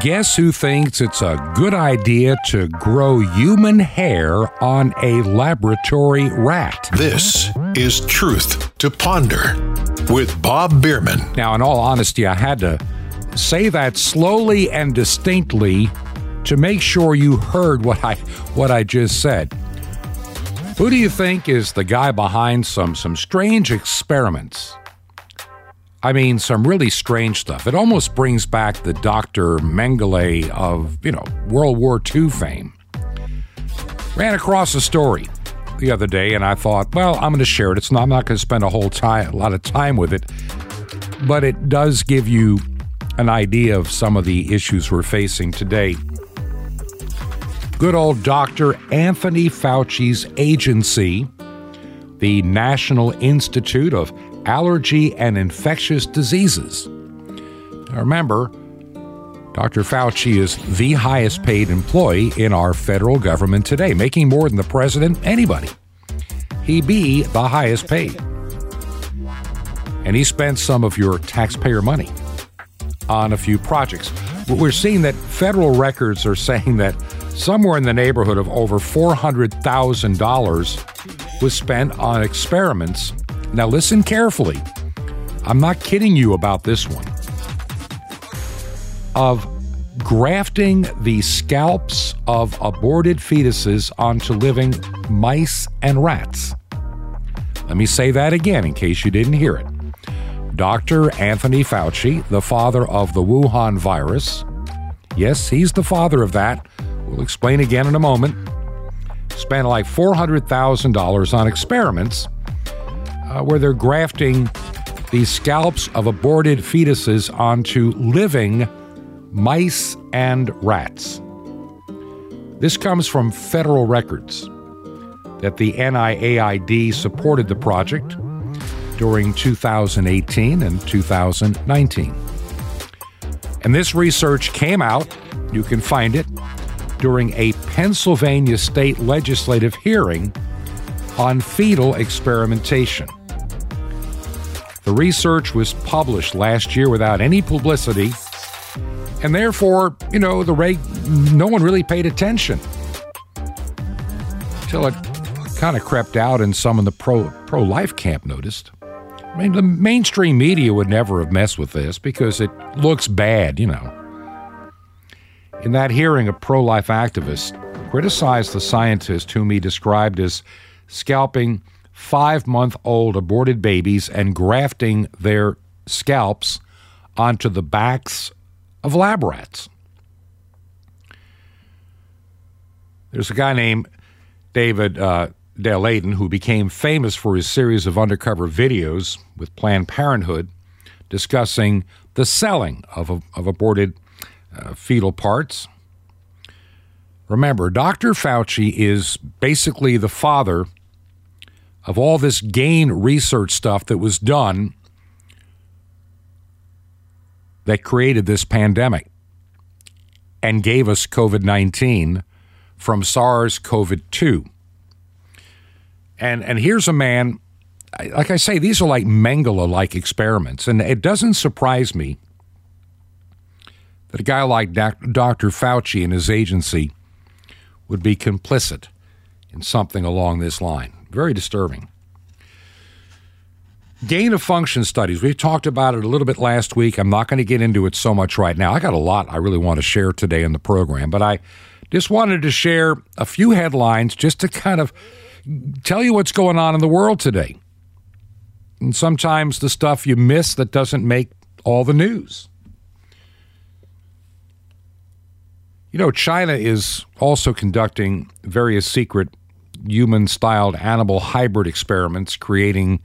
Guess who thinks it's a good idea to grow human hair on a laboratory rat? This is Truth to Ponder with Bob Bierman. Now, in all honesty, I had to say that slowly and distinctly to make sure you heard what I what I just said. Who do you think is the guy behind some some strange experiments? I mean, some really strange stuff. It almost brings back the Dr. Mengele of, you know, World War II fame. Ran across a story the other day and I thought, well, I'm going to share it. It's not, I'm not going to spend a whole time, a lot of time with it, but it does give you an idea of some of the issues we're facing today. Good old Dr. Anthony Fauci's agency, the National Institute of Allergy and Infectious Diseases. Now remember, Dr. Fauci is the highest paid employee in our federal government today, making more than the president, anybody. He be the highest paid. And he spent some of your taxpayer money on a few projects. We're seeing that federal records are saying that somewhere in the neighborhood of over $400,000 was spent on experiments. Now, listen carefully. I'm not kidding you about this one. Of grafting the scalps of aborted fetuses onto living mice and rats. Let me say that again in case you didn't hear it. Dr. Anthony Fauci, the father of the Wuhan virus, yes, he's the father of that. We'll explain again in a moment. Spent like $400,000 on experiments uh, where they're grafting the scalps of aborted fetuses onto living mice and rats. This comes from federal records that the NIAID supported the project during 2018 and 2019. And this research came out, you can find it, during a Pennsylvania state legislative hearing on fetal experimentation. The research was published last year without any publicity, and therefore, you know, the rate, no one really paid attention until it kind of crept out, and some in the pro pro life camp noticed. I mean, the mainstream media would never have messed with this because it looks bad, you know. In that hearing, a pro life activist criticized the scientist whom he described as scalping five month old aborted babies and grafting their scalps onto the backs of lab rats. There's a guy named David uh, Daleiden, who became famous for his series of undercover videos with Planned Parenthood discussing the selling of, of aborted uh, fetal parts. Remember, Dr. Fauci is basically the father of all this gain research stuff that was done that created this pandemic and gave us COVID 19 from SARS CoV 2. And, and here's a man, like I say, these are like Mengele like experiments. And it doesn't surprise me that a guy like Dr. Fauci and his agency would be complicit in something along this line. Very disturbing. Gain of function studies. We talked about it a little bit last week. I'm not going to get into it so much right now. I got a lot I really want to share today in the program, but I just wanted to share a few headlines just to kind of tell you what's going on in the world today. And sometimes the stuff you miss that doesn't make all the news. You know, China is also conducting various secret human styled animal hybrid experiments, creating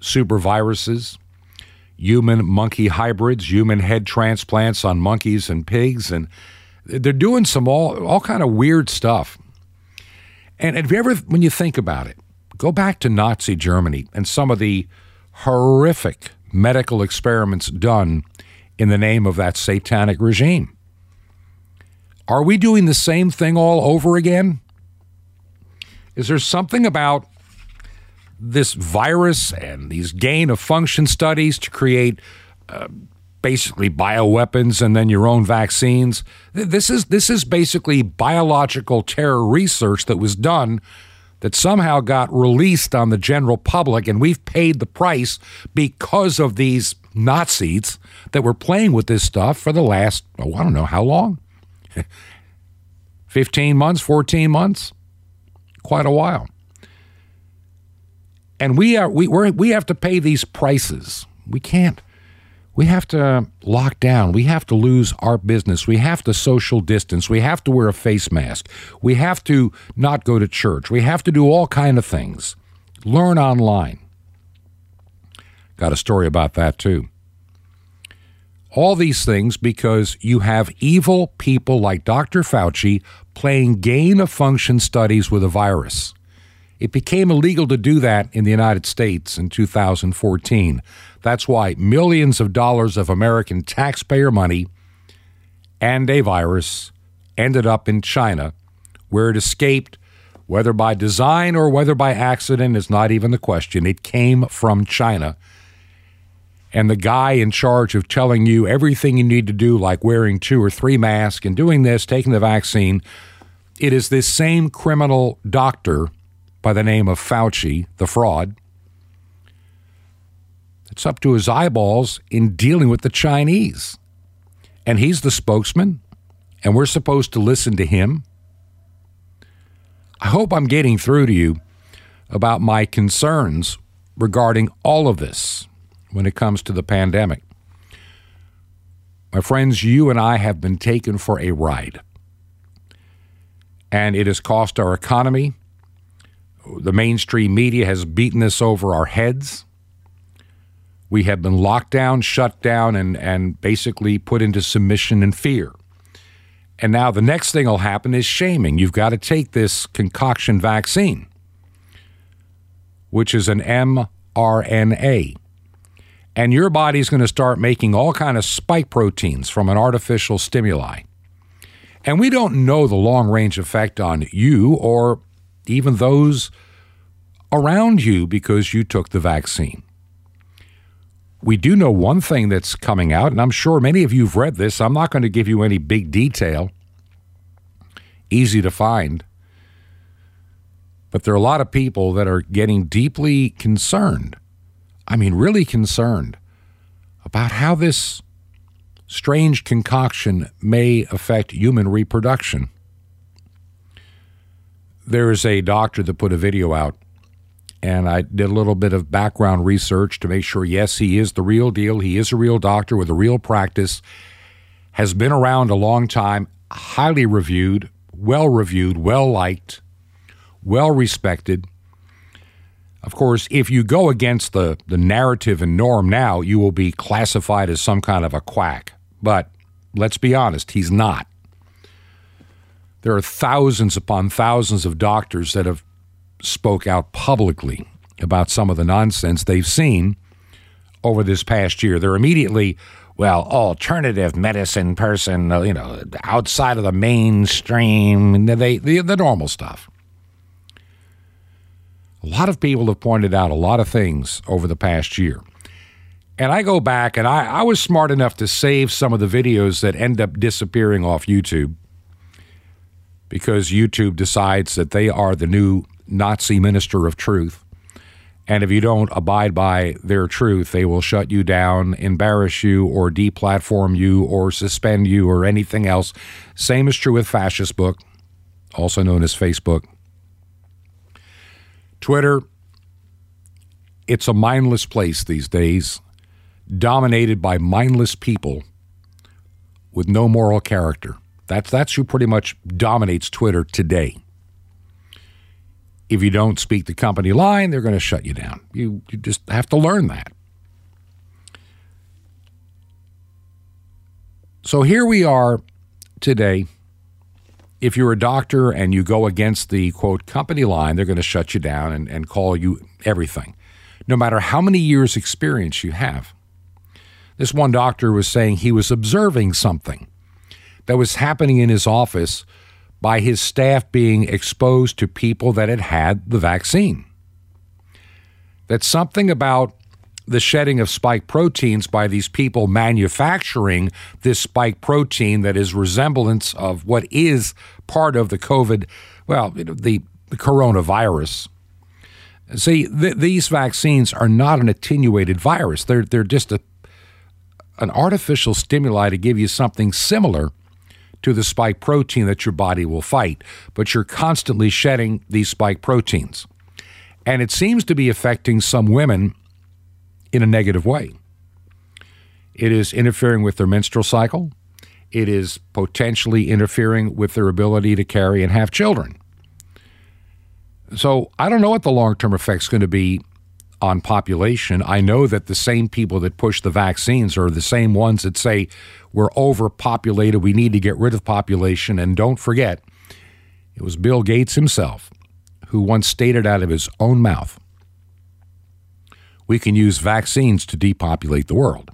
super viruses, human monkey hybrids, human head transplants on monkeys and pigs, and they're doing some all, all kind of weird stuff. And if you ever, when you think about it, go back to Nazi Germany and some of the horrific medical experiments done in the name of that satanic regime. Are we doing the same thing all over again? Is there something about this virus and these gain of function studies to create uh, basically bioweapons and then your own vaccines. This is this is basically biological terror research that was done that somehow got released on the general public, and we've paid the price because of these Nazis that were playing with this stuff for the last, oh, I don't know how long 15 months, 14 months, quite a while. And we are we we we have to pay these prices. We can't we have to lock down. We have to lose our business. We have to social distance. We have to wear a face mask. We have to not go to church. We have to do all kind of things. Learn online. Got a story about that too. All these things because you have evil people like Dr. Fauci playing gain of function studies with a virus. It became illegal to do that in the United States in 2014. That's why millions of dollars of American taxpayer money and a virus ended up in China, where it escaped, whether by design or whether by accident is not even the question. It came from China. And the guy in charge of telling you everything you need to do, like wearing two or three masks and doing this, taking the vaccine, it is this same criminal doctor by the name of Fauci, the fraud, it's up to his eyeballs in dealing with the Chinese. And he's the spokesman, and we're supposed to listen to him. I hope I'm getting through to you about my concerns regarding all of this when it comes to the pandemic. My friends, you and I have been taken for a ride. And it has cost our economy. The mainstream media has beaten us over our heads. We have been locked down, shut down, and, and basically put into submission and fear. And now the next thing will happen is shaming. You've got to take this concoction vaccine, which is an mRNA. And your body's going to start making all kind of spike proteins from an artificial stimuli. And we don't know the long range effect on you or even those around you because you took the vaccine. We do know one thing that's coming out, and I'm sure many of you have read this. I'm not going to give you any big detail, easy to find. But there are a lot of people that are getting deeply concerned. I mean, really concerned about how this strange concoction may affect human reproduction. There is a doctor that put a video out and I did a little bit of background research to make sure yes, he is the real deal. He is a real doctor with a real practice, has been around a long time, highly reviewed, well reviewed, well liked, well respected. Of course, if you go against the, the narrative and norm now, you will be classified as some kind of a quack. But let's be honest, he's not. There are thousands upon thousands of doctors that have spoke out publicly about some of the nonsense they've seen over this past year. They're immediately, well, alternative medicine person, uh, you know, outside of the mainstream, they, the, the normal stuff. A lot of people have pointed out a lot of things over the past year. And I go back and I, I was smart enough to save some of the videos that end up disappearing off YouTube because YouTube decides that they are the new Nazi minister of truth. And if you don't abide by their truth, they will shut you down, embarrass you, or deplatform you, or suspend you, or anything else. Same is true with Fascist Book, also known as Facebook. Twitter, it's a mindless place these days, dominated by mindless people with no moral character. That's, that's who pretty much dominates Twitter today. If you don't speak the company line, they're going to shut you down. You, you just have to learn that. So here we are today. If you're a doctor and you go against the quote company line, they're going to shut you down and, and call you everything, no matter how many years' experience you have. This one doctor was saying he was observing something that was happening in his office by his staff being exposed to people that had had the vaccine. That something about the shedding of spike proteins by these people manufacturing this spike protein that is resemblance of what is part of the COVID, well, the, coronavirus. See, th- these vaccines are not an attenuated virus. They're, they're just a, an artificial stimuli to give you something similar to the spike protein that your body will fight, but you're constantly shedding these spike proteins. And it seems to be affecting some women in a negative way. It is interfering with their menstrual cycle. It is potentially interfering with their ability to carry and have children. So I don't know what the long term effect is going to be on population. I know that the same people that push the vaccines are the same ones that say we're overpopulated, we need to get rid of population. And don't forget, it was Bill Gates himself who once stated out of his own mouth we can use vaccines to depopulate the world.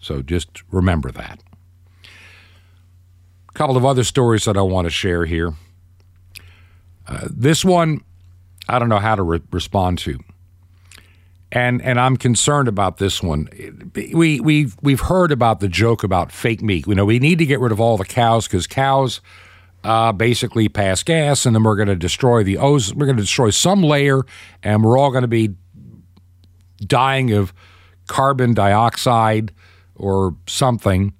So just remember that. A couple of other stories that I want to share here. Uh, this one, I don't know how to re- respond to. And, and I'm concerned about this one. We, we've, we've heard about the joke about fake meat. You know, we need to get rid of all the cows because cows uh, basically pass gas, and then we're going to destroy the ozone. We're going to destroy some layer, and we're all going to be dying of carbon dioxide or something.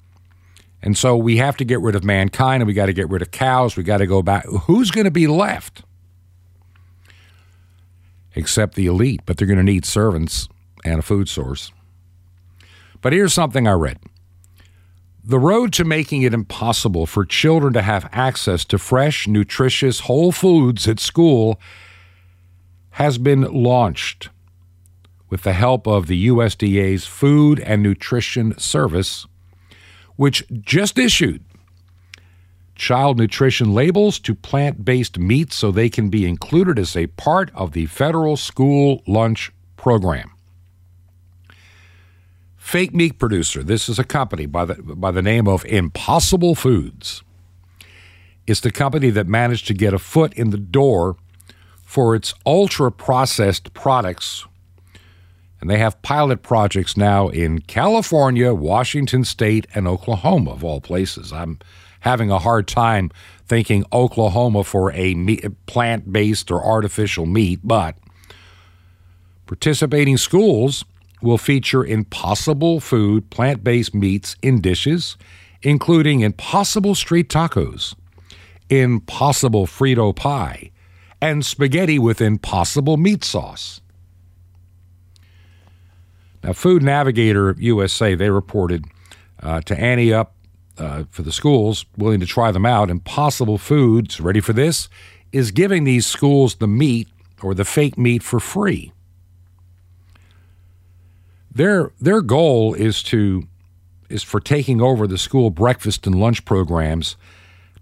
And so we have to get rid of mankind and we got to get rid of cows. We got to go back. Who's going to be left? Except the elite, but they're going to need servants and a food source. But here's something I read the road to making it impossible for children to have access to fresh, nutritious, whole foods at school has been launched with the help of the USDA's Food and Nutrition Service, which just issued child nutrition labels to plant based meats so they can be included as a part of the federal school lunch program. Fake meat producer, this is a company by the, by the name of Impossible Foods. It's the company that managed to get a foot in the door for its ultra processed products and they have pilot projects now in California, Washington State, and Oklahoma, of all places. I'm having a hard time thinking Oklahoma for a plant based or artificial meat, but participating schools will feature impossible food, plant based meats in dishes, including impossible street tacos, impossible Frito pie, and spaghetti with impossible meat sauce. Now, Food Navigator USA, they reported uh, to ante up uh, for the schools willing to try them out. Impossible Foods, ready for this, is giving these schools the meat or the fake meat for free. Their their goal is to is for taking over the school breakfast and lunch programs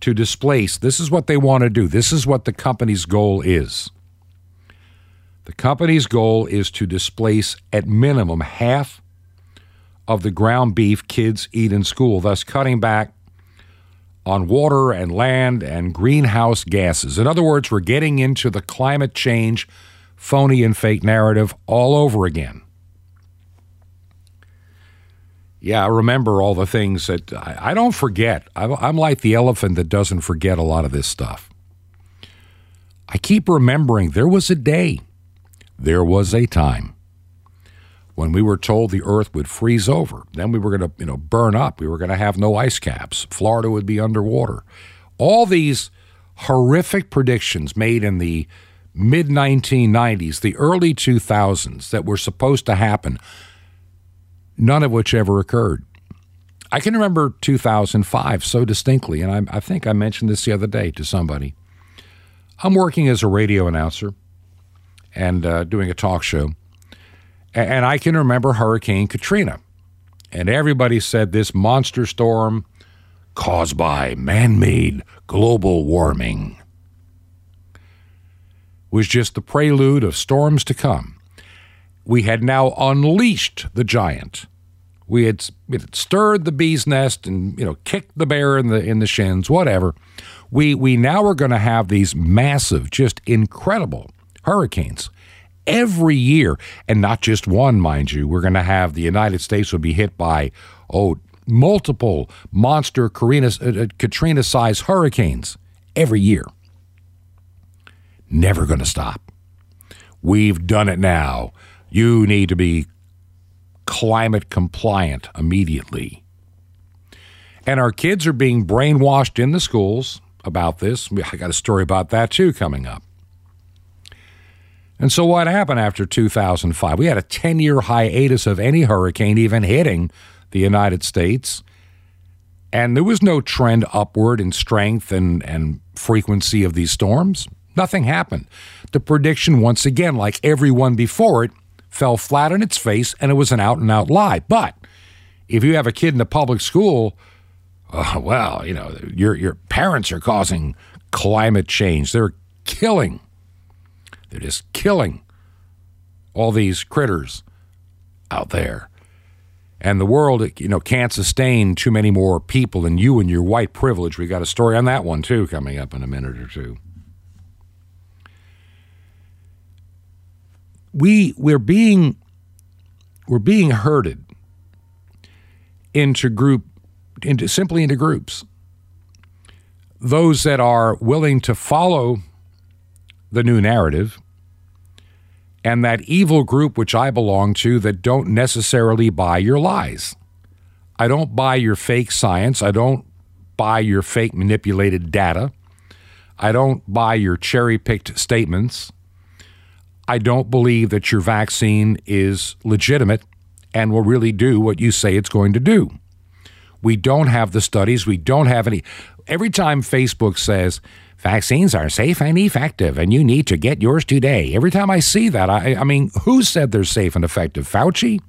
to displace. This is what they want to do. This is what the company's goal is. The company's goal is to displace at minimum half of the ground beef kids eat in school, thus cutting back on water and land and greenhouse gases. In other words, we're getting into the climate change phony and fake narrative all over again. Yeah, I remember all the things that I, I don't forget. I, I'm like the elephant that doesn't forget a lot of this stuff. I keep remembering there was a day there was a time when we were told the earth would freeze over. Then we were going to, you know, burn up. We were going to have no ice caps. Florida would be underwater. All these horrific predictions made in the mid 1990s, the early 2000s that were supposed to happen, none of which ever occurred. I can remember 2005 so distinctly, and I, I think I mentioned this the other day to somebody. I'm working as a radio announcer and uh, doing a talk show. And I can remember Hurricane Katrina. And everybody said this monster storm caused by man made global warming was just the prelude of storms to come. We had now unleashed the giant. We had, had stirred the bee's nest and you know kicked the bear in the in the shins, whatever. We we now are going to have these massive, just incredible hurricanes. every year, and not just one, mind you. We're going to have the United States will be hit by, oh, multiple monster uh, uh, Katrina sized hurricanes every year. Never going to stop. We've done it now. You need to be climate compliant immediately. And our kids are being brainwashed in the schools about this. I got a story about that too coming up. And so, what happened after 2005? We had a 10 year hiatus of any hurricane even hitting the United States. And there was no trend upward in strength and, and frequency of these storms. Nothing happened. The prediction, once again, like everyone before it, fell flat on its face and it was an out and out lie. But if you have a kid in a public school, uh, well, you know, your, your parents are causing climate change. They're killing, they're just killing all these critters out there. And the world, you know, can't sustain too many more people than you and your white privilege. We got a story on that one too coming up in a minute or two. we we're being we're being herded into group into simply into groups those that are willing to follow the new narrative and that evil group which I belong to that don't necessarily buy your lies. I don't buy your fake science. I don't buy your fake manipulated data. I don't buy your cherry picked statements. I don't believe that your vaccine is legitimate and will really do what you say it's going to do. We don't have the studies. We don't have any. Every time Facebook says vaccines are safe and effective and you need to get yours today, every time I see that, I, I mean, who said they're safe and effective? Fauci?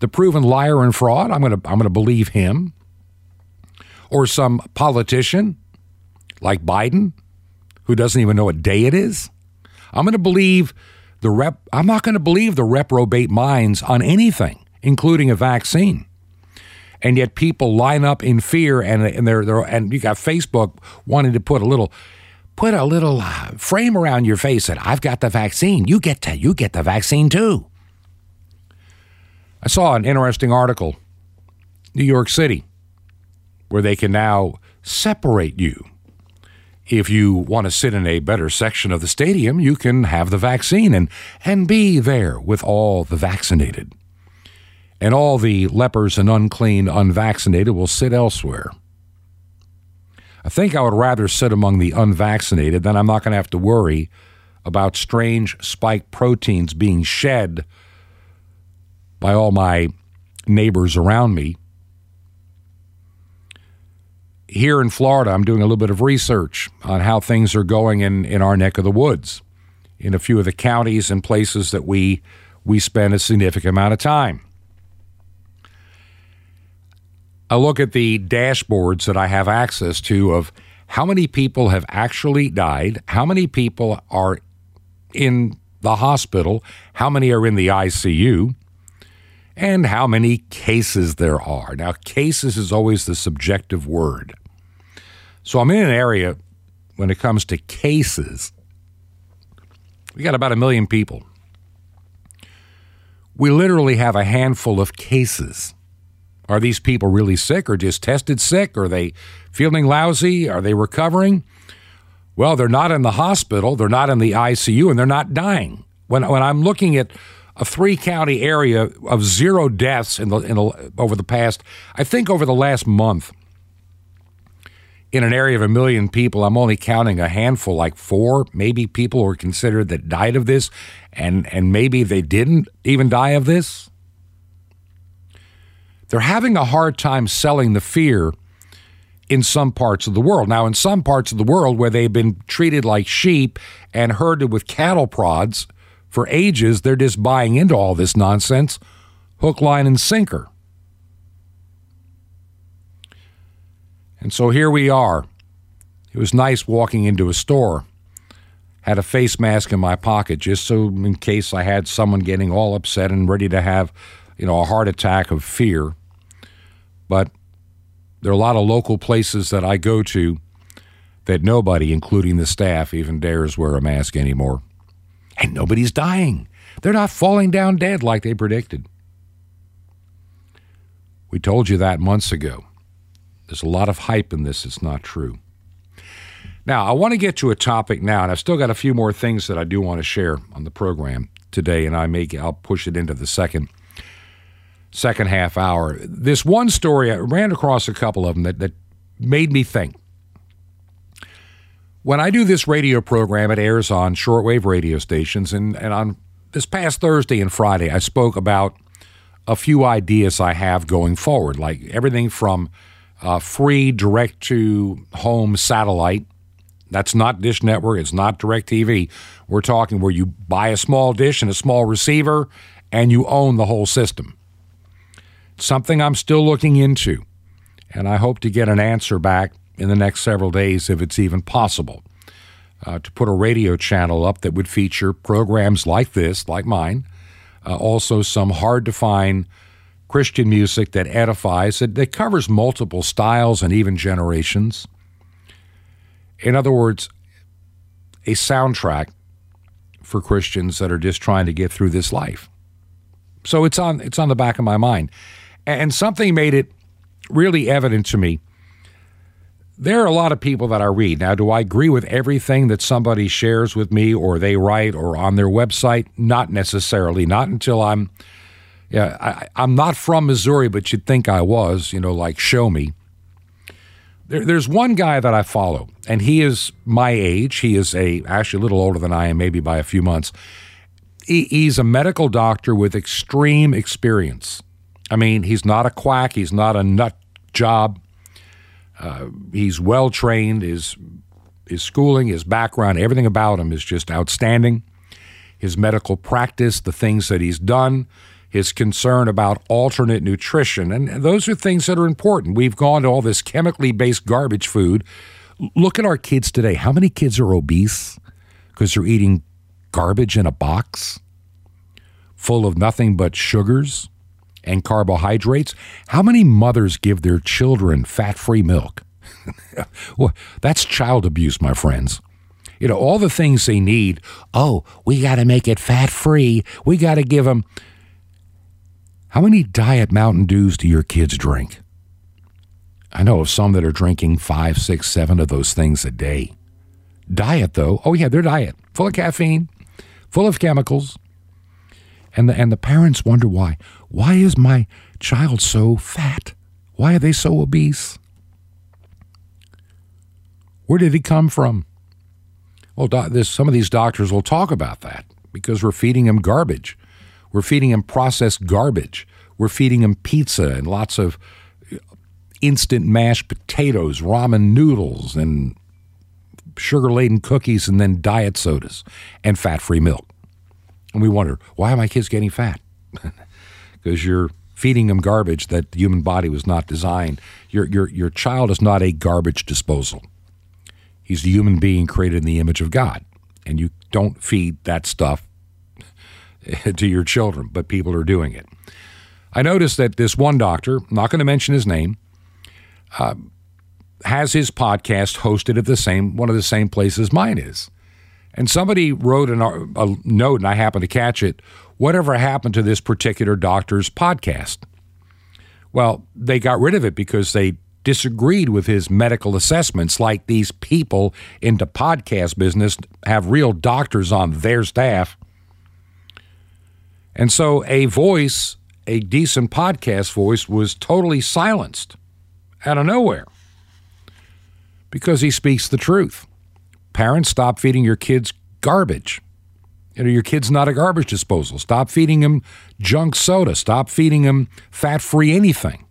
The proven liar and fraud? I'm going to I'm going to believe him. Or some politician like Biden who doesn't even know what day it is? I'm going to believe the rep. I'm not going to believe the reprobate minds on anything, including a vaccine. And yet, people line up in fear, and and they're, they're and you got Facebook wanting to put a little put a little uh, frame around your face that I've got the vaccine. You get to you get the vaccine too. I saw an interesting article, New York City, where they can now separate you if you want to sit in a better section of the stadium, you can have the vaccine and, and be there with all the vaccinated. And all the lepers and unclean, unvaccinated will sit elsewhere. I think I would rather sit among the unvaccinated, then I'm not going to have to worry about strange spike proteins being shed by all my neighbors around me here in Florida, I'm doing a little bit of research on how things are going in, in our neck of the woods, in a few of the counties and places that we we spend a significant amount of time. I look at the dashboards that I have access to of how many people have actually died, how many people are in the hospital, how many are in the ICU, and how many cases there are. Now, cases is always the subjective word. So I'm in an area when it comes to cases. We got about a million people. We literally have a handful of cases. Are these people really sick or just tested sick? Are they feeling lousy? Are they recovering? Well, they're not in the hospital, they're not in the ICU, and they're not dying. When, when I'm looking at a three county area of zero deaths in the, in the, over the past, I think over the last month, in an area of a million people, I'm only counting a handful, like four, maybe people were considered that died of this, and, and maybe they didn't even die of this. They're having a hard time selling the fear in some parts of the world. Now, in some parts of the world where they've been treated like sheep and herded with cattle prods for ages, they're just buying into all this nonsense hook, line, and sinker. And so here we are. It was nice walking into a store. Had a face mask in my pocket just so in case I had someone getting all upset and ready to have, you know, a heart attack of fear. But there are a lot of local places that I go to that nobody, including the staff, even dares wear a mask anymore. and nobody's dying. They're not falling down dead like they predicted. We told you that months ago. There's a lot of hype in this. It's not true. Now, I want to get to a topic now, and I've still got a few more things that I do want to share on the program today, and I make I'll push it into the second second half hour. This one story I ran across a couple of them that, that made me think. When I do this radio program, it airs on shortwave radio stations, and, and on this past Thursday and Friday, I spoke about a few ideas I have going forward, like everything from uh, free direct to home satellite. That's not Dish Network, it's not DirecTV. We're talking where you buy a small dish and a small receiver and you own the whole system. Something I'm still looking into, and I hope to get an answer back in the next several days if it's even possible. Uh, to put a radio channel up that would feature programs like this, like mine, uh, also some hard to find Christian music that edifies, that, that covers multiple styles and even generations. In other words, a soundtrack for Christians that are just trying to get through this life. So it's on it's on the back of my mind. And something made it really evident to me. There are a lot of people that I read. Now, do I agree with everything that somebody shares with me or they write or on their website? Not necessarily. Not until I'm yeah, I, I'm not from Missouri, but you'd think I was, you know, like show me. There, there's one guy that I follow, and he is my age. He is a actually a little older than I am, maybe by a few months. He, he's a medical doctor with extreme experience. I mean, he's not a quack. He's not a nut job. Uh, he's well trained. His his schooling, his background, everything about him is just outstanding. His medical practice, the things that he's done, his concern about alternate nutrition, and those are things that are important. We've gone to all this chemically based garbage food. Look at our kids today. How many kids are obese because they're eating garbage in a box full of nothing but sugars? And carbohydrates. How many mothers give their children fat free milk? well, that's child abuse, my friends. You know, all the things they need. Oh, we got to make it fat free. We got to give them. How many Diet Mountain Dews do your kids drink? I know of some that are drinking five, six, seven of those things a day. Diet, though, oh, yeah, they're diet, full of caffeine, full of chemicals. And the, and the parents wonder why. Why is my child so fat? Why are they so obese? Where did he come from? Well, this, some of these doctors will talk about that because we're feeding him garbage. We're feeding him processed garbage. We're feeding him pizza and lots of uh, instant mashed potatoes, ramen noodles, and sugar laden cookies, and then diet sodas and fat free milk. And we wonder, why are my kids getting fat? Because you're feeding them garbage that the human body was not designed. Your, your, your child is not a garbage disposal. He's a human being created in the image of God. And you don't feed that stuff to your children, but people are doing it. I noticed that this one doctor, not going to mention his name, uh, has his podcast hosted at the same one of the same places mine is. And somebody wrote an, a note, and I happened to catch it. Whatever happened to this particular doctor's podcast? Well, they got rid of it because they disagreed with his medical assessments. Like these people in the podcast business have real doctors on their staff. And so a voice, a decent podcast voice, was totally silenced out of nowhere because he speaks the truth. Parents, stop feeding your kids garbage. You know, your kid's not a garbage disposal. Stop feeding him junk soda. Stop feeding him fat free anything.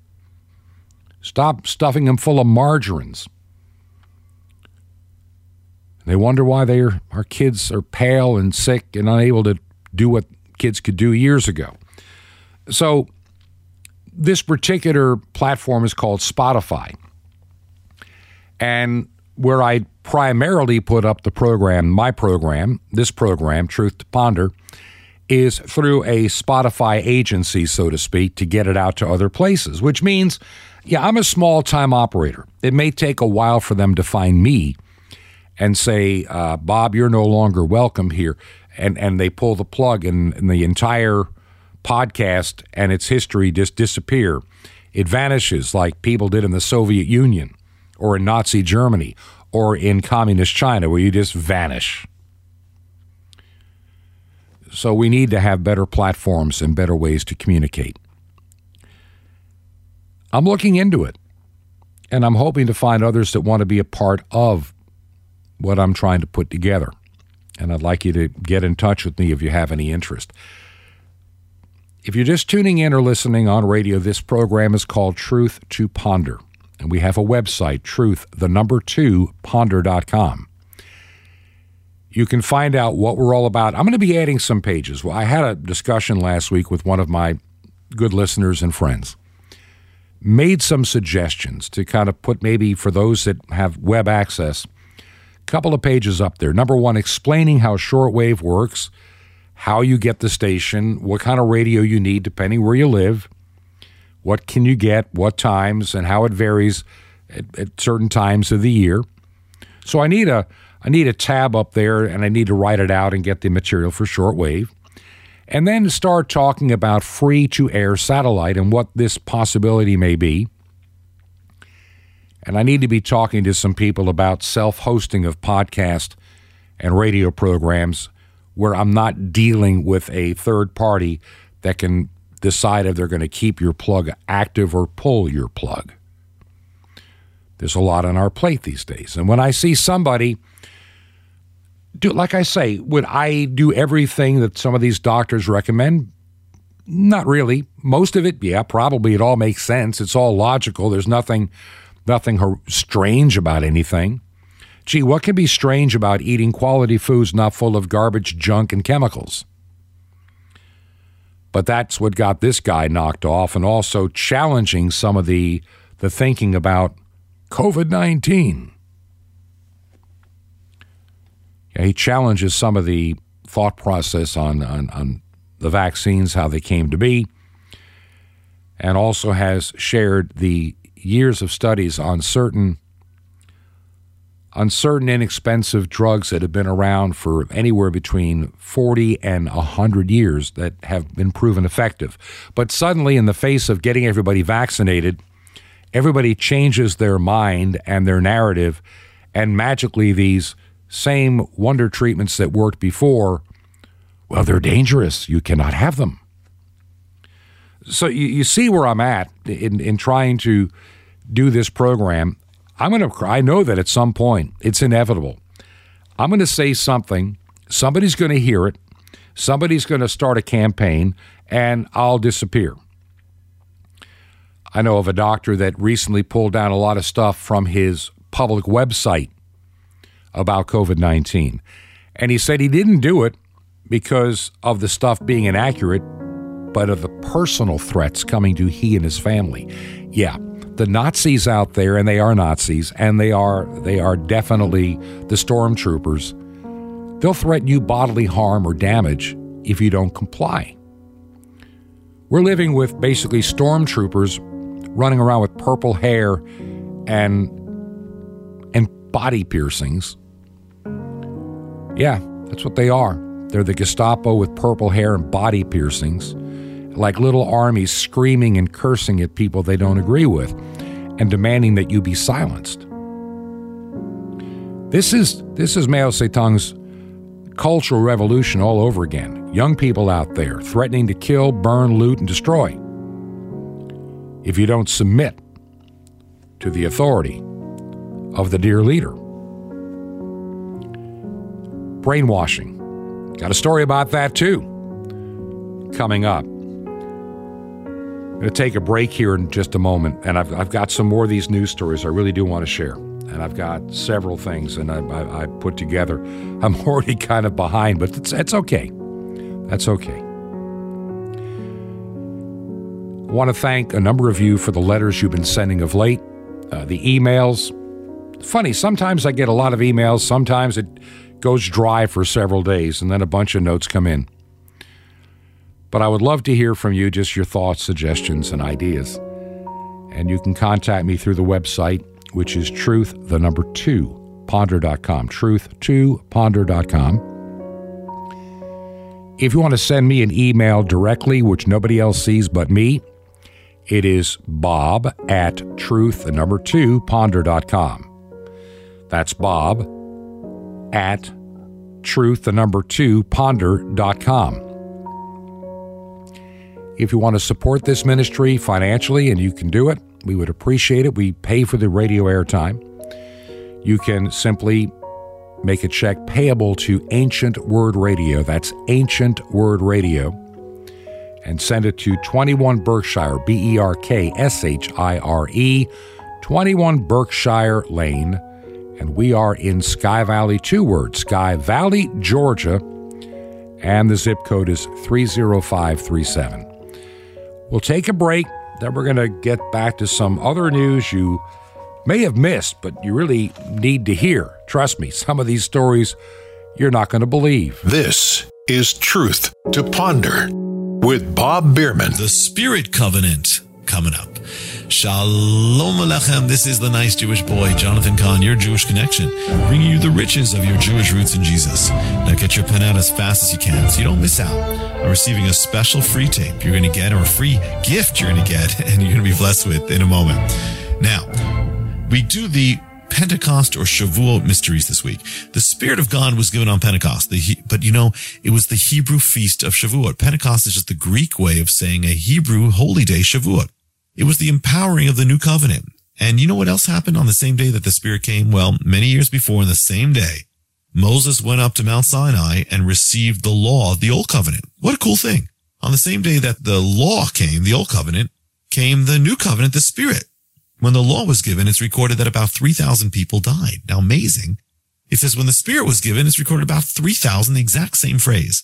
Stop stuffing him full of margarines. They wonder why they are, our kids are pale and sick and unable to do what kids could do years ago. So, this particular platform is called Spotify. And where I primarily put up the program, my program, this program, Truth to Ponder, is through a Spotify agency, so to speak, to get it out to other places, which means, yeah, I'm a small time operator. It may take a while for them to find me and say, uh, Bob, you're no longer welcome here. and, and they pull the plug and, and the entire podcast and its history just disappear. It vanishes like people did in the Soviet Union or in Nazi Germany or in communist China, where you just vanish. So we need to have better platforms and better ways to communicate. I'm looking into it, and I'm hoping to find others that want to be a part of what I'm trying to put together. And I'd like you to get in touch with me if you have any interest. If you're just tuning in or listening on radio, this program is called Truth to Ponder. And we have a website, truth, the number two, ponder.com. You can find out what we're all about. I'm going to be adding some pages. Well, I had a discussion last week with one of my good listeners and friends. Made some suggestions to kind of put maybe for those that have web access, a couple of pages up there. Number one, explaining how shortwave works, how you get the station, what kind of radio you need depending where you live what can you get, what times, and how it varies at, at, certain times of the year. So I need a I need a tab up there, and I need to write it out and get the material for shortwave, and then start talking about free to air satellite and what this possibility may be. And I need to be talking to some people about self hosting of podcast and radio programs where I'm not dealing with a third party that can decide if they're going to keep your plug active or pull your plug. There's a lot on our plate these days. And when I see somebody do like I say, would I do everything that some of these doctors recommend? Not really. Most of it, yeah, probably it all makes sense. It's all logical. There's nothing nothing strange about anything. Gee, what can be strange about eating quality foods not full of garbage, junk, and chemicals? But that's what got this guy knocked off, and also challenging some of the, the thinking about COVID 19. Yeah, he challenges some of the thought process on, on, on the vaccines, how they came to be, and also has shared the years of studies on certain on certain inexpensive drugs that have been around for anywhere between 40 and 100 years that have been proven effective. But suddenly, in the face of getting everybody vaccinated, everybody changes their mind and their narrative, and magically, these same wonder treatments that worked before, well, they're dangerous. You cannot have them. So you, you see where I'm at in, in trying to do this program. I'm going to, I know that at some point it's inevitable. I'm going to say something, somebody's going to hear it, somebody's going to start a campaign, and I'll disappear. I know of a doctor that recently pulled down a lot of stuff from his public website about COVID 19. And he said he didn't do it because of the stuff being inaccurate, but of the personal threats coming to he and his family. Yeah, the Nazis out there, and they are Nazis, and they are they are definitely the stormtroopers. They'll threaten you bodily harm or damage if you don't comply. We're living with basically stormtroopers running around with purple hair and and body piercings. Yeah, that's what they are. They're the Gestapo with purple hair and body piercings like little armies screaming and cursing at people they don't agree with and demanding that you be silenced. This is this is Mao Zedong's cultural revolution all over again. Young people out there threatening to kill, burn, loot, and destroy if you don't submit to the authority of the dear leader. Brainwashing. Got a story about that too coming up. I'm going to take a break here in just a moment, and I've, I've got some more of these news stories I really do want to share. And I've got several things, and I, I, I put together. I'm already kind of behind, but it's, it's okay. That's okay. I want to thank a number of you for the letters you've been sending of late, uh, the emails. Funny, sometimes I get a lot of emails, sometimes it goes dry for several days, and then a bunch of notes come in. But I would love to hear from you, just your thoughts, suggestions, and ideas. And you can contact me through the website, which is truth, the number two, ponder.com. Truth to ponder.com. If you want to send me an email directly, which nobody else sees but me, it is bob at truth, the number two, ponder.com. That's bob at truth, the number two, ponder.com. If you want to support this ministry financially, and you can do it, we would appreciate it. We pay for the radio airtime. You can simply make a check payable to Ancient Word Radio. That's Ancient Word Radio. And send it to 21 Berkshire, B E R K S H I R E, 21 Berkshire Lane. And we are in Sky Valley, two words, Sky Valley, Georgia. And the zip code is 30537. We'll take a break. Then we're going to get back to some other news you may have missed, but you really need to hear. Trust me, some of these stories you're not going to believe. This is Truth to Ponder with Bob Bierman. The Spirit Covenant coming up. Shalom Alechem. This is the nice Jewish boy, Jonathan Kahn, your Jewish connection, bringing you the riches of your Jewish roots in Jesus. Now get your pen out as fast as you can so you don't miss out on receiving a special free tape you're going to get or a free gift you're going to get and you're going to be blessed with in a moment. Now, we do the Pentecost or Shavuot mysteries this week. The Spirit of God was given on Pentecost, the, but you know, it was the Hebrew feast of Shavuot. Pentecost is just the Greek way of saying a Hebrew holy day, Shavuot. It was the empowering of the new covenant. And you know what else happened on the same day that the Spirit came? Well, many years before, in the same day, Moses went up to Mount Sinai and received the law of the old covenant. What a cool thing. On the same day that the law came, the old covenant, came the new covenant, the Spirit. When the law was given, it's recorded that about 3,000 people died. Now, amazing. It says when the Spirit was given, it's recorded about 3,000, the exact same phrase,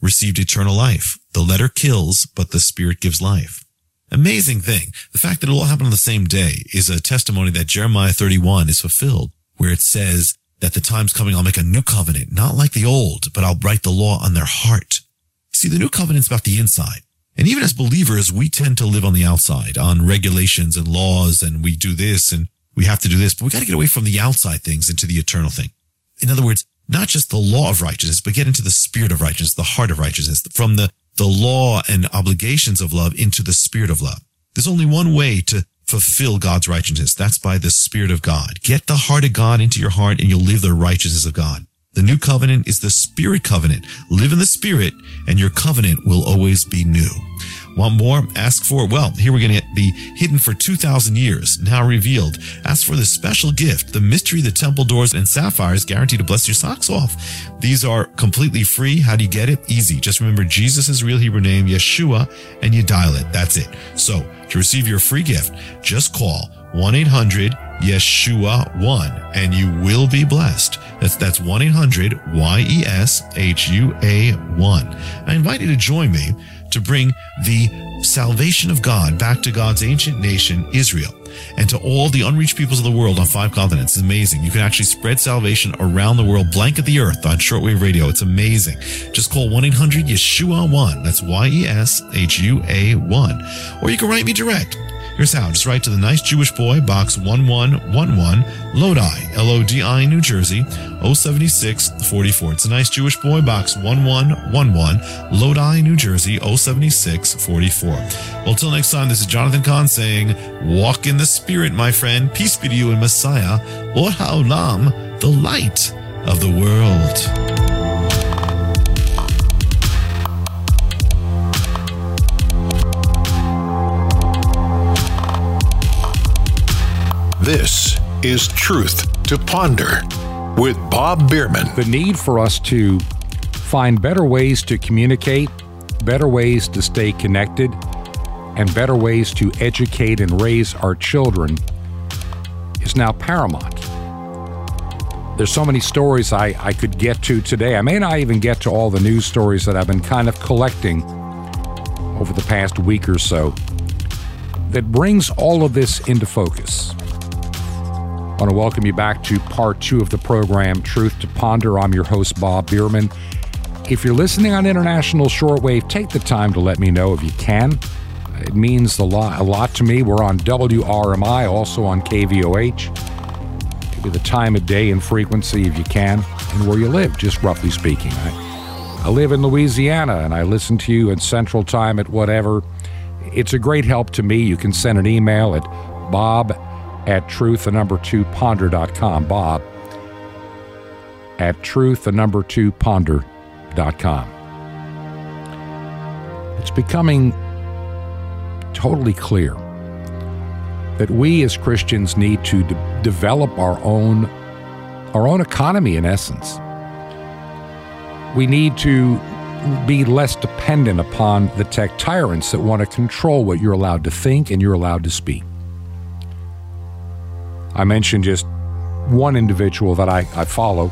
received eternal life. The letter kills, but the Spirit gives life. Amazing thing. The fact that it all happened on the same day is a testimony that Jeremiah 31 is fulfilled, where it says that the time's coming, I'll make a new covenant, not like the old, but I'll write the law on their heart. See, the new covenant's about the inside. And even as believers, we tend to live on the outside on regulations and laws, and we do this and we have to do this, but we got to get away from the outside things into the eternal thing. In other words, not just the law of righteousness, but get into the spirit of righteousness, the heart of righteousness, from the the law and obligations of love into the spirit of love. There's only one way to fulfill God's righteousness. That's by the spirit of God. Get the heart of God into your heart and you'll live the righteousness of God. The new covenant is the spirit covenant. Live in the spirit and your covenant will always be new. Want more? Ask for it. Well, here we're going to be hidden for 2,000 years, now revealed. Ask for the special gift, the mystery, the temple doors, and sapphires guaranteed to bless your socks off. These are completely free. How do you get it? Easy. Just remember Jesus' real Hebrew name, Yeshua, and you dial it. That's it. So, to receive your free gift, just call 1 800 Yeshua 1 and you will be blessed. That's that's 1 800 Y E S H U A 1. I invite you to join me to bring the salvation of God back to God's ancient nation, Israel, and to all the unreached peoples of the world on five continents. It's amazing. You can actually spread salvation around the world, blanket the earth on shortwave radio. It's amazing. Just call 1-800-YESHUA-1. That's Y-E-S-H-U-A-1. Or you can write me direct. Here's how. Just write to the Nice Jewish Boy, Box 1111, Lodi, L-O-D-I, New Jersey, 07644. It's a Nice Jewish Boy, Box 1111, Lodi, New Jersey, 07644. Well, till next time, this is Jonathan Kahn saying, walk in the Spirit, my friend. Peace be to you in Messiah, Or Haolam, the light of the world. This is Truth to Ponder with Bob Bierman. The need for us to find better ways to communicate, better ways to stay connected, and better ways to educate and raise our children is now paramount. There's so many stories I, I could get to today. I may not even get to all the news stories that I've been kind of collecting over the past week or so that brings all of this into focus. I want to welcome you back to part two of the program, Truth to Ponder. I'm your host, Bob Bierman. If you're listening on international shortwave, take the time to let me know if you can. It means a lot, a lot to me. We're on WRMI, also on KVOH. Give me the time of day and frequency if you can, and where you live, just roughly speaking. I, I live in Louisiana and I listen to you at Central Time at whatever. It's a great help to me. You can send an email at bob at truth, the number two ponder.com. Bob at truth, the number two ponder.com. It's becoming totally clear that we as Christians need to de- develop our own our own economy in essence. We need to be less dependent upon the tech tyrants that want to control what you're allowed to think and you're allowed to speak. I mentioned just one individual that I, I follow,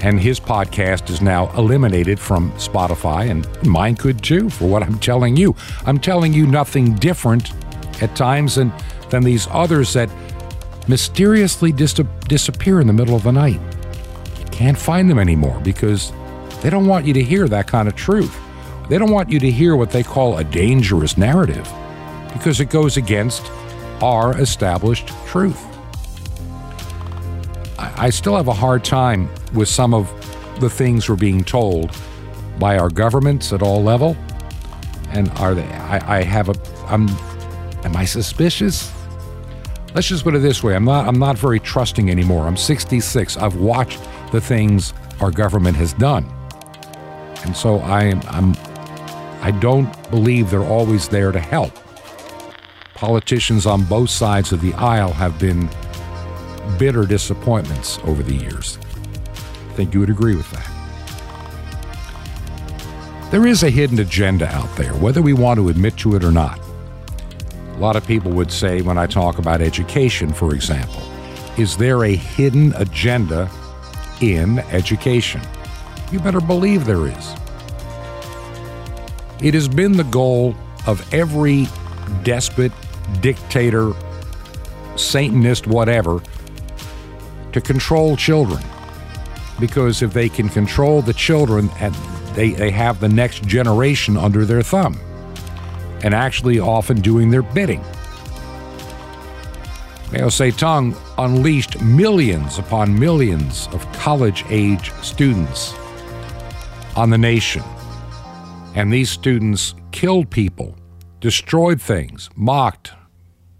and his podcast is now eliminated from Spotify, and mine could too, for what I'm telling you. I'm telling you nothing different at times than, than these others that mysteriously dis- disappear in the middle of the night. You can't find them anymore because they don't want you to hear that kind of truth. They don't want you to hear what they call a dangerous narrative because it goes against our established truth. I, still have a hard time with some of the things we're being told by our governments at all level. And are they? I, I have a. I'm. Am I suspicious? Let's just put it this way: I'm not. I'm not very trusting anymore. I'm 66. I've watched the things our government has done, and so I. I'm. I don't believe they're always there to help. Politicians on both sides of the aisle have been bitter disappointments over the years. I think you would agree with that. There is a hidden agenda out there, whether we want to admit to it or not. A lot of people would say, when I talk about education, for example, is there a hidden agenda in education? You better believe there is. It has been the goal of every despot, dictator, Satanist, whatever, to control children. Because if they can control the children, and they, they have the next generation under their thumb and actually often doing their bidding. Mao Zedong unleashed millions upon millions of college age students on the nation. And these students killed people, destroyed things, mocked,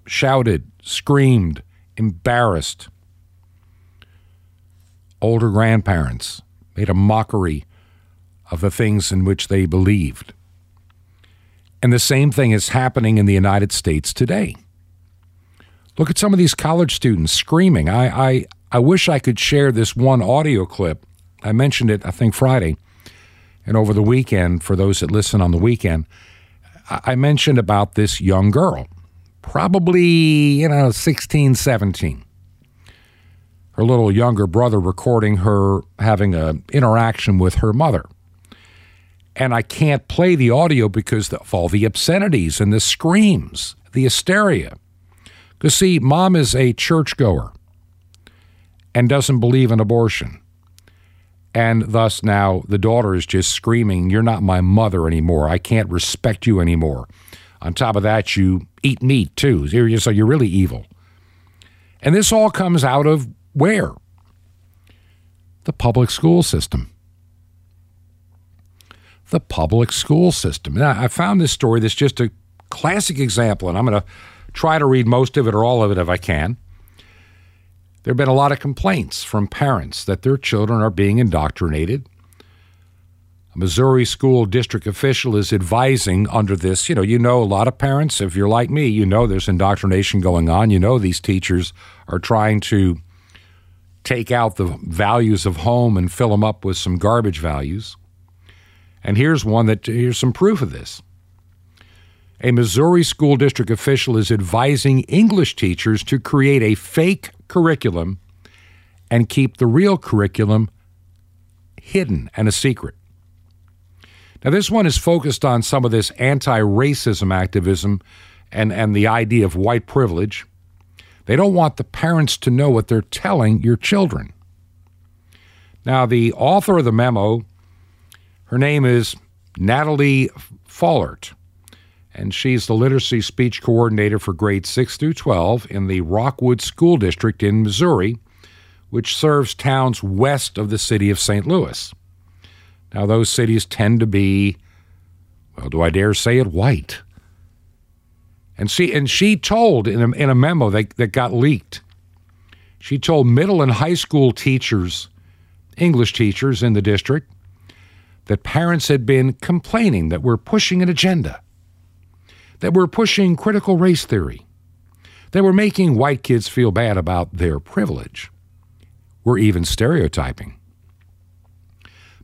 shouted, screamed, embarrassed. Older grandparents made a mockery of the things in which they believed. And the same thing is happening in the United States today. Look at some of these college students screaming. I, I, I wish I could share this one audio clip. I mentioned it, I think, Friday. And over the weekend, for those that listen on the weekend, I mentioned about this young girl, probably, you know, 16, 17. Her little younger brother recording her having an interaction with her mother and I can't play the audio because of all the obscenities and the screams, the hysteria. Because, see, mom is a churchgoer and doesn't believe in abortion. And thus now the daughter is just screaming, You're not my mother anymore. I can't respect you anymore. On top of that, you eat meat too. So you're really evil. And this all comes out of where? The public school system the public school system. Now, I found this story that's just a classic example, and I'm going to try to read most of it or all of it if I can. There have been a lot of complaints from parents that their children are being indoctrinated. A Missouri school district official is advising under this. You know, you know, a lot of parents, if you're like me, you know there's indoctrination going on. You know, these teachers are trying to take out the values of home and fill them up with some garbage values. And here's one that here's some proof of this. A Missouri school district official is advising English teachers to create a fake curriculum and keep the real curriculum hidden and a secret. Now, this one is focused on some of this anti racism activism and, and the idea of white privilege. They don't want the parents to know what they're telling your children. Now, the author of the memo her name is Natalie Fallert, and she's the literacy speech coordinator for grades 6 through 12 in the Rockwood School District in Missouri, which serves towns west of the city of St. Louis. Now, those cities tend to be, well, do I dare say it, white. And she, and she told in a, in a memo that, that got leaked, she told middle and high school teachers, English teachers in the district, that parents had been complaining that we're pushing an agenda, that we're pushing critical race theory, that we're making white kids feel bad about their privilege. We're even stereotyping.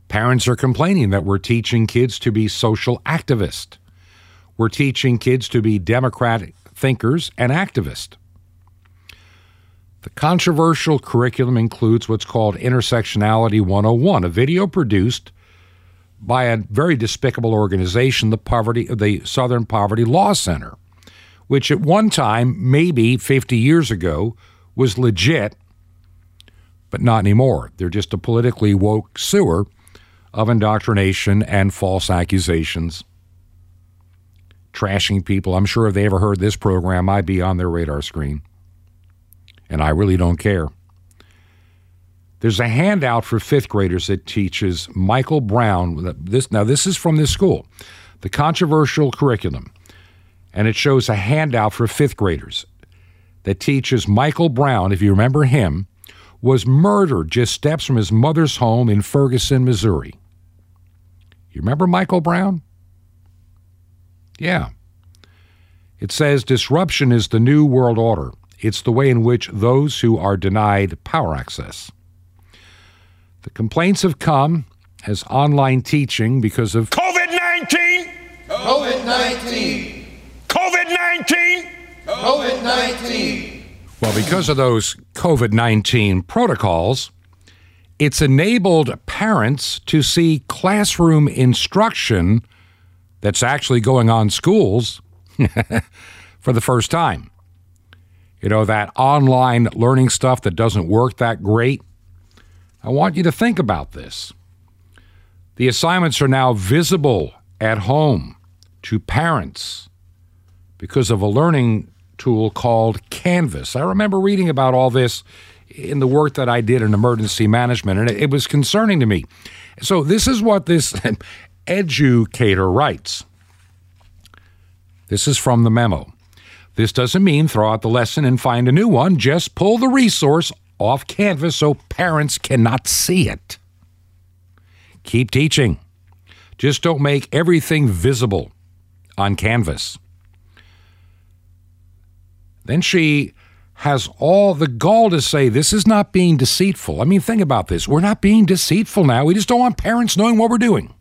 Parents are complaining that we're teaching kids to be social activists. We're teaching kids to be democratic thinkers and activists. The controversial curriculum includes what's called Intersectionality 101, a video produced by a very despicable organization, the Poverty, the Southern Poverty Law Center, which at one time, maybe 50 years ago, was legit, but not anymore. They're just a politically woke sewer of indoctrination and false accusations, trashing people. I'm sure if they ever heard this program, I'd be on their radar screen. And I really don't care. There's a handout for fifth graders that teaches Michael Brown. This now this is from this school, the controversial curriculum, and it shows a handout for fifth graders that teaches Michael Brown. If you remember him, was murdered just steps from his mother's home in Ferguson, Missouri. You remember Michael Brown? Yeah. It says disruption is the new world order. It's the way in which those who are denied power access. The complaints have come as online teaching because of COVID 19! COVID 19! COVID 19! COVID 19! Well, because of those COVID 19 protocols, it's enabled parents to see classroom instruction that's actually going on schools for the first time. You know, that online learning stuff that doesn't work that great. I want you to think about this. The assignments are now visible at home to parents because of a learning tool called Canvas. I remember reading about all this in the work that I did in emergency management, and it was concerning to me. So, this is what this educator writes. This is from the memo. This doesn't mean throw out the lesson and find a new one. Just pull the resource off Canvas so parents cannot see it. Keep teaching. Just don't make everything visible on Canvas. Then she has all the gall to say this is not being deceitful. I mean, think about this. We're not being deceitful now. We just don't want parents knowing what we're doing.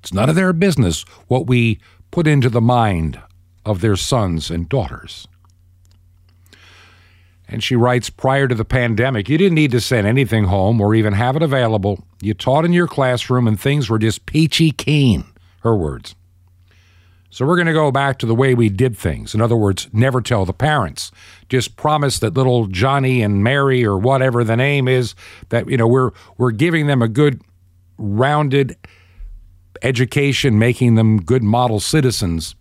It's none of their business what we put into the mind of their sons and daughters. And she writes prior to the pandemic, you didn't need to send anything home or even have it available. You taught in your classroom and things were just peachy keen. Her words. So we're going to go back to the way we did things. In other words, never tell the parents. Just promise that little Johnny and Mary or whatever the name is that you know we're we're giving them a good rounded education, making them good model citizens.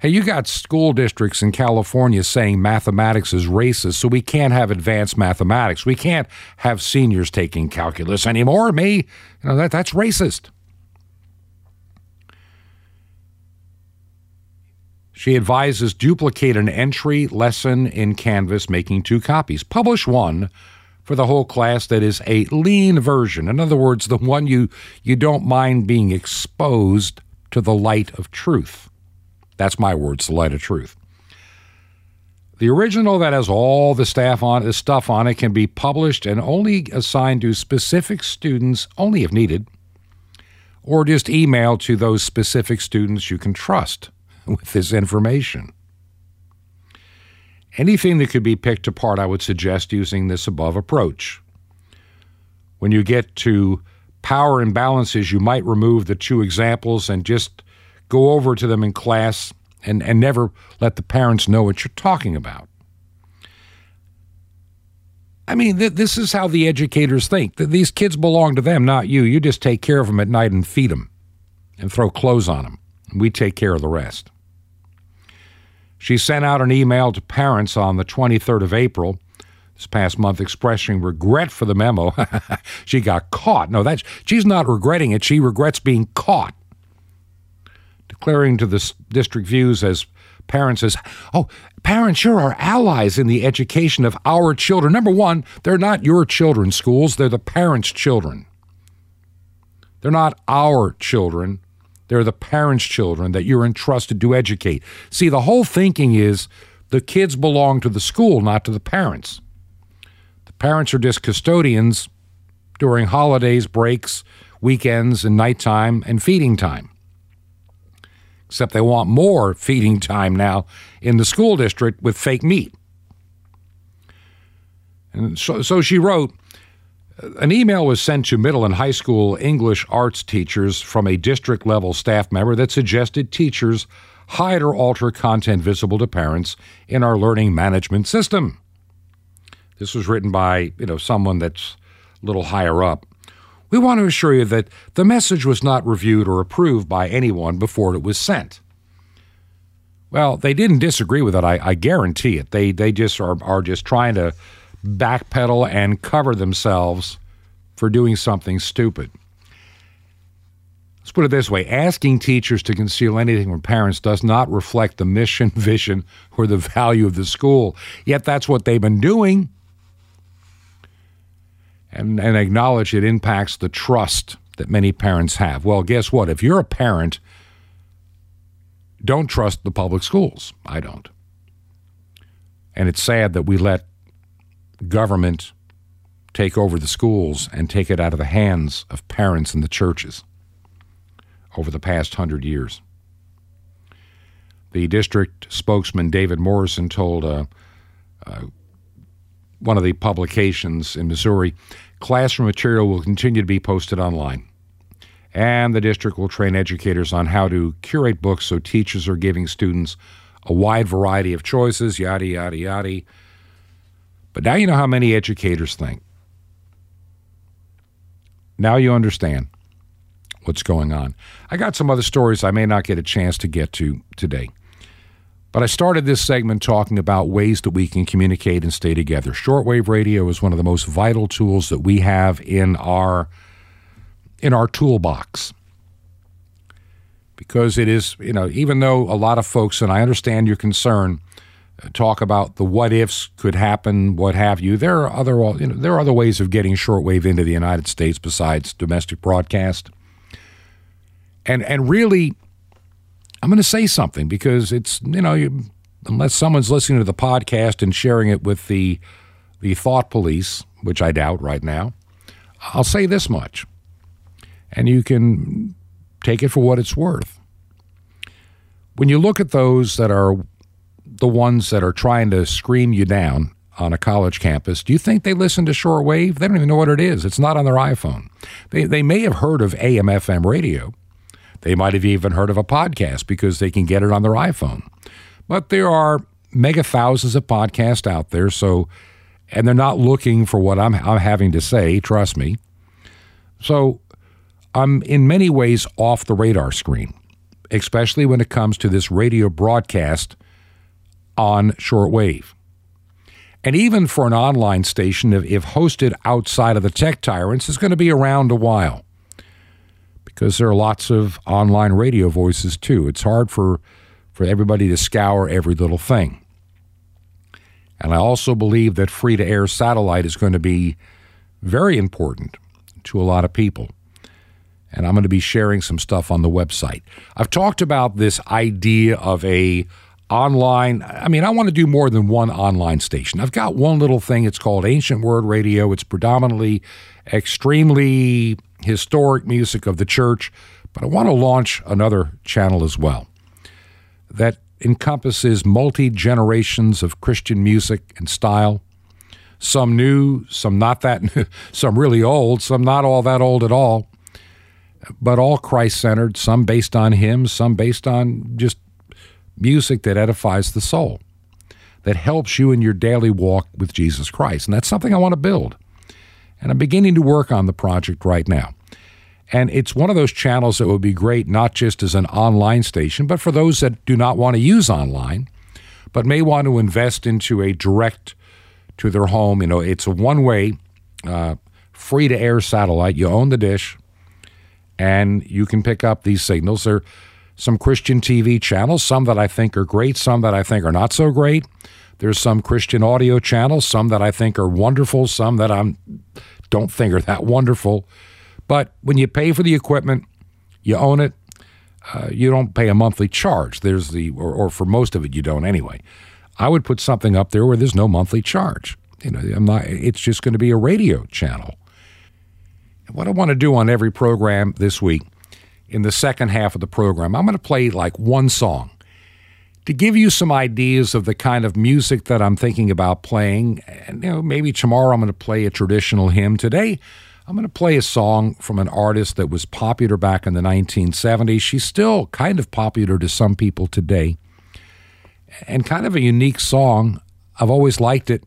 Hey, you got school districts in California saying mathematics is racist, so we can't have advanced mathematics. We can't have seniors taking calculus anymore. Me, you know that that's racist. She advises duplicate an entry lesson in Canvas, making two copies. Publish one for the whole class that is a lean version. In other words, the one you, you don't mind being exposed to the light of truth. That's my words, the light of truth. The original that has all the staff on the stuff on it can be published and only assigned to specific students only if needed, or just emailed to those specific students you can trust with this information. Anything that could be picked apart, I would suggest using this above approach. When you get to power imbalances, you might remove the two examples and just go over to them in class and, and never let the parents know what you're talking about. I mean, th- this is how the educators think. That these kids belong to them, not you. You just take care of them at night and feed them and throw clothes on them. We take care of the rest. She sent out an email to parents on the 23rd of April. this past month expressing regret for the memo. she got caught. No, that's she's not regretting it. She regrets being caught. Declaring to the district views as parents as, oh, parents, you're our allies in the education of our children. Number one, they're not your children's schools, they're the parents' children. They're not our children, they're the parents' children that you're entrusted to educate. See, the whole thinking is the kids belong to the school, not to the parents. The parents are just custodians during holidays, breaks, weekends, and nighttime and feeding time except they want more feeding time now in the school district with fake meat. And so, so she wrote an email was sent to middle and high school English arts teachers from a district level staff member that suggested teachers hide or alter content visible to parents in our learning management system. This was written by, you know, someone that's a little higher up. We want to assure you that the message was not reviewed or approved by anyone before it was sent. Well, they didn't disagree with it. I, I guarantee it. They they just are, are just trying to backpedal and cover themselves for doing something stupid. Let's put it this way asking teachers to conceal anything from parents does not reflect the mission, vision, or the value of the school. Yet that's what they've been doing and, and acknowledge it impacts the trust that many parents have. Well, guess what? If you're a parent, don't trust the public schools. I don't. And it's sad that we let government take over the schools and take it out of the hands of parents and the churches over the past hundred years. The district spokesman, David Morrison, told uh, uh, one of the publications in Missouri, classroom material will continue to be posted online. And the district will train educators on how to curate books so teachers are giving students a wide variety of choices, yada, yada, yada. But now you know how many educators think. Now you understand what's going on. I got some other stories I may not get a chance to get to today. But I started this segment talking about ways that we can communicate and stay together. Shortwave radio is one of the most vital tools that we have in our in our toolbox. Because it is, you know, even though a lot of folks and I understand your concern talk about the what ifs could happen, what have you, there are other you know, there are other ways of getting shortwave into the United States besides domestic broadcast. And and really I'm going to say something because it's, you know, you, unless someone's listening to the podcast and sharing it with the, the thought police, which I doubt right now, I'll say this much. And you can take it for what it's worth. When you look at those that are the ones that are trying to scream you down on a college campus, do you think they listen to shortwave? They don't even know what it is. It's not on their iPhone. They, they may have heard of AM FM radio, they might have even heard of a podcast because they can get it on their iPhone. But there are mega thousands of podcasts out there, so and they're not looking for what I'm, I'm having to say, trust me. So I'm in many ways off the radar screen, especially when it comes to this radio broadcast on shortwave. And even for an online station, if, if hosted outside of the tech tyrants, is going to be around a while because there are lots of online radio voices too. It's hard for, for everybody to scour every little thing. And I also believe that free to air satellite is going to be very important to a lot of people. And I'm going to be sharing some stuff on the website. I've talked about this idea of a online I mean I want to do more than one online station. I've got one little thing it's called Ancient Word Radio. It's predominantly extremely historic music of the church, but I want to launch another channel as well that encompasses multi generations of Christian music and style. Some new, some not that new, some really old, some not all that old at all, but all Christ centered, some based on hymns, some based on just music that edifies the soul, that helps you in your daily walk with Jesus Christ. And that's something I want to build. And I'm beginning to work on the project right now. And it's one of those channels that would be great not just as an online station, but for those that do not want to use online, but may want to invest into a direct to their home. You know, it's a one way, uh, free to air satellite. You own the dish, and you can pick up these signals. There are some Christian TV channels, some that I think are great, some that I think are not so great. There's some Christian audio channels, some that I think are wonderful, some that I don't think are that wonderful. But when you pay for the equipment, you own it. Uh, you don't pay a monthly charge. There's the, or, or for most of it, you don't anyway. I would put something up there where there's no monthly charge. You know, I'm not. It's just going to be a radio channel. What I want to do on every program this week, in the second half of the program, I'm going to play like one song to give you some ideas of the kind of music that I'm thinking about playing. And you know, maybe tomorrow I'm going to play a traditional hymn. Today, I'm going to play a song from an artist that was popular back in the 1970s. She's still kind of popular to some people today. And kind of a unique song. I've always liked it.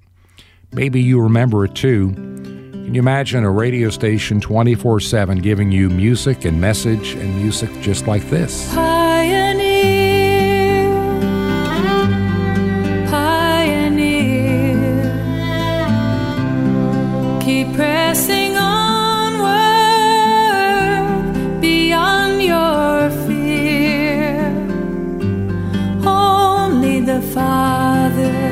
Maybe you remember it too. Can you imagine a radio station 24 7 giving you music and message and music just like this? Pioneer, pioneer, keep pressing onward beyond your fear. Only the Father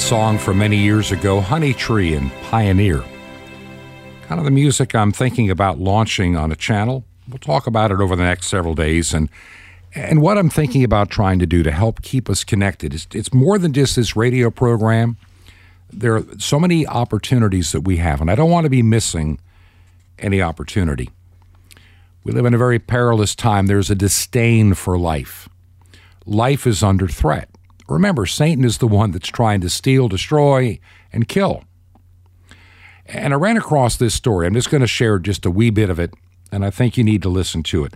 song from many years ago, Honeytree and Pioneer. kind of the music I'm thinking about launching on a channel. We'll talk about it over the next several days and and what I'm thinking about trying to do to help keep us connected. It's more than just this radio program. There are so many opportunities that we have, and I don't want to be missing any opportunity. We live in a very perilous time. There's a disdain for life. Life is under threat. Remember, Satan is the one that's trying to steal, destroy, and kill. And I ran across this story. I'm just going to share just a wee bit of it, and I think you need to listen to it.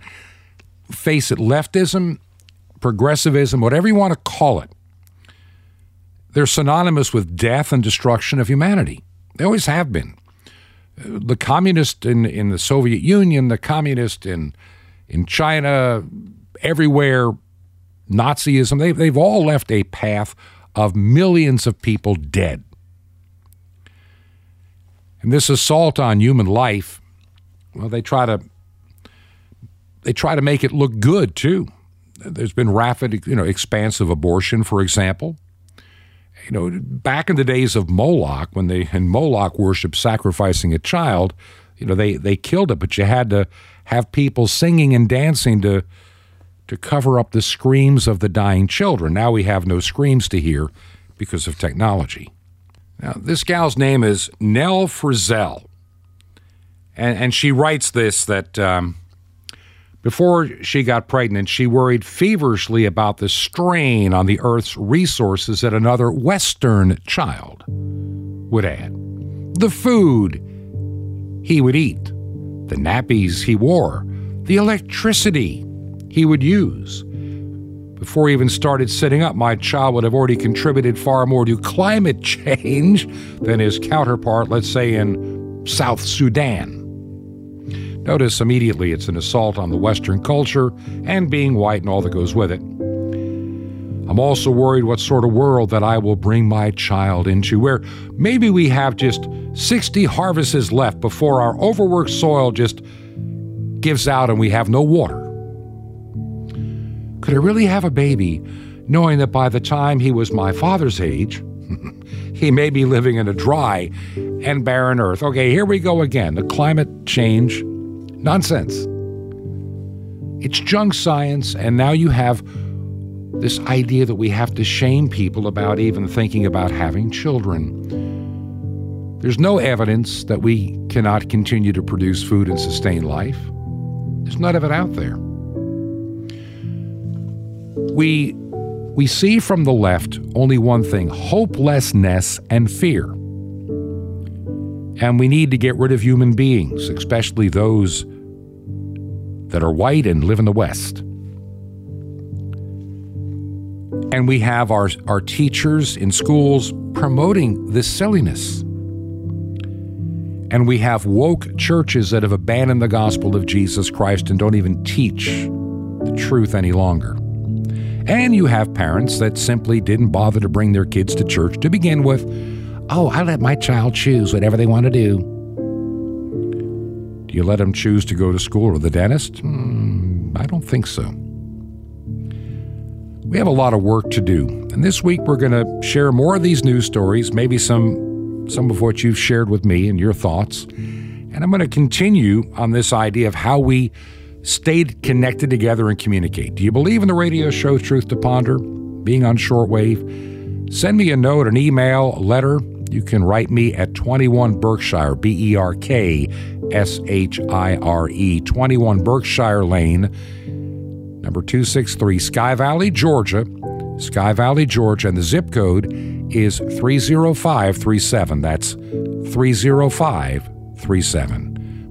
Face it, leftism, progressivism, whatever you want to call it, they're synonymous with death and destruction of humanity. They always have been. The communist in, in the Soviet Union, the communist in, in China, everywhere, Nazism, they, they've all left a path of millions of people dead. And this assault on human life, well, they try to they try to make it look good too. There's been rapid, you know, expansive abortion, for example. You know, back in the days of Moloch, when they in Moloch worship sacrificing a child, you know, they they killed it, but you had to have people singing and dancing to to cover up the screams of the dying children. Now we have no screams to hear because of technology. Now, this gal's name is Nell Frizzell. And, and she writes this that um, before she got pregnant, she worried feverishly about the strain on the Earth's resources that another Western child would add. The food he would eat, the nappies he wore, the electricity he would use. Before he even started sitting up, my child would have already contributed far more to climate change than his counterpart, let's say, in South Sudan. Notice immediately it's an assault on the Western culture and being white and all that goes with it. I'm also worried what sort of world that I will bring my child into, where maybe we have just 60 harvests left before our overworked soil just gives out and we have no water. Could I really have a baby knowing that by the time he was my father's age, he may be living in a dry and barren earth? Okay, here we go again. The climate change nonsense. It's junk science, and now you have this idea that we have to shame people about even thinking about having children. There's no evidence that we cannot continue to produce food and sustain life. There's none of it out there we we see from the left only one thing hopelessness and fear. And we need to get rid of human beings, especially those that are white and live in the West. And we have our, our teachers in schools promoting this silliness. And we have woke churches that have abandoned the gospel of Jesus Christ and don't even teach the truth any longer. And you have parents that simply didn't bother to bring their kids to church to begin with. Oh, I let my child choose whatever they want to do. Do you let them choose to go to school or the dentist? Mm, I don't think so. We have a lot of work to do. And this week we're going to share more of these news stories, maybe some some of what you've shared with me and your thoughts. And I'm going to continue on this idea of how we stayed connected together and communicate. Do you believe in the radio show Truth to Ponder, being on shortwave? Send me a note, an email, a letter. You can write me at 21 Berkshire, B E R K S H I R E, 21 Berkshire Lane, number 263, Sky Valley, Georgia. Sky Valley, Georgia, and the zip code is 30537. That's 30537.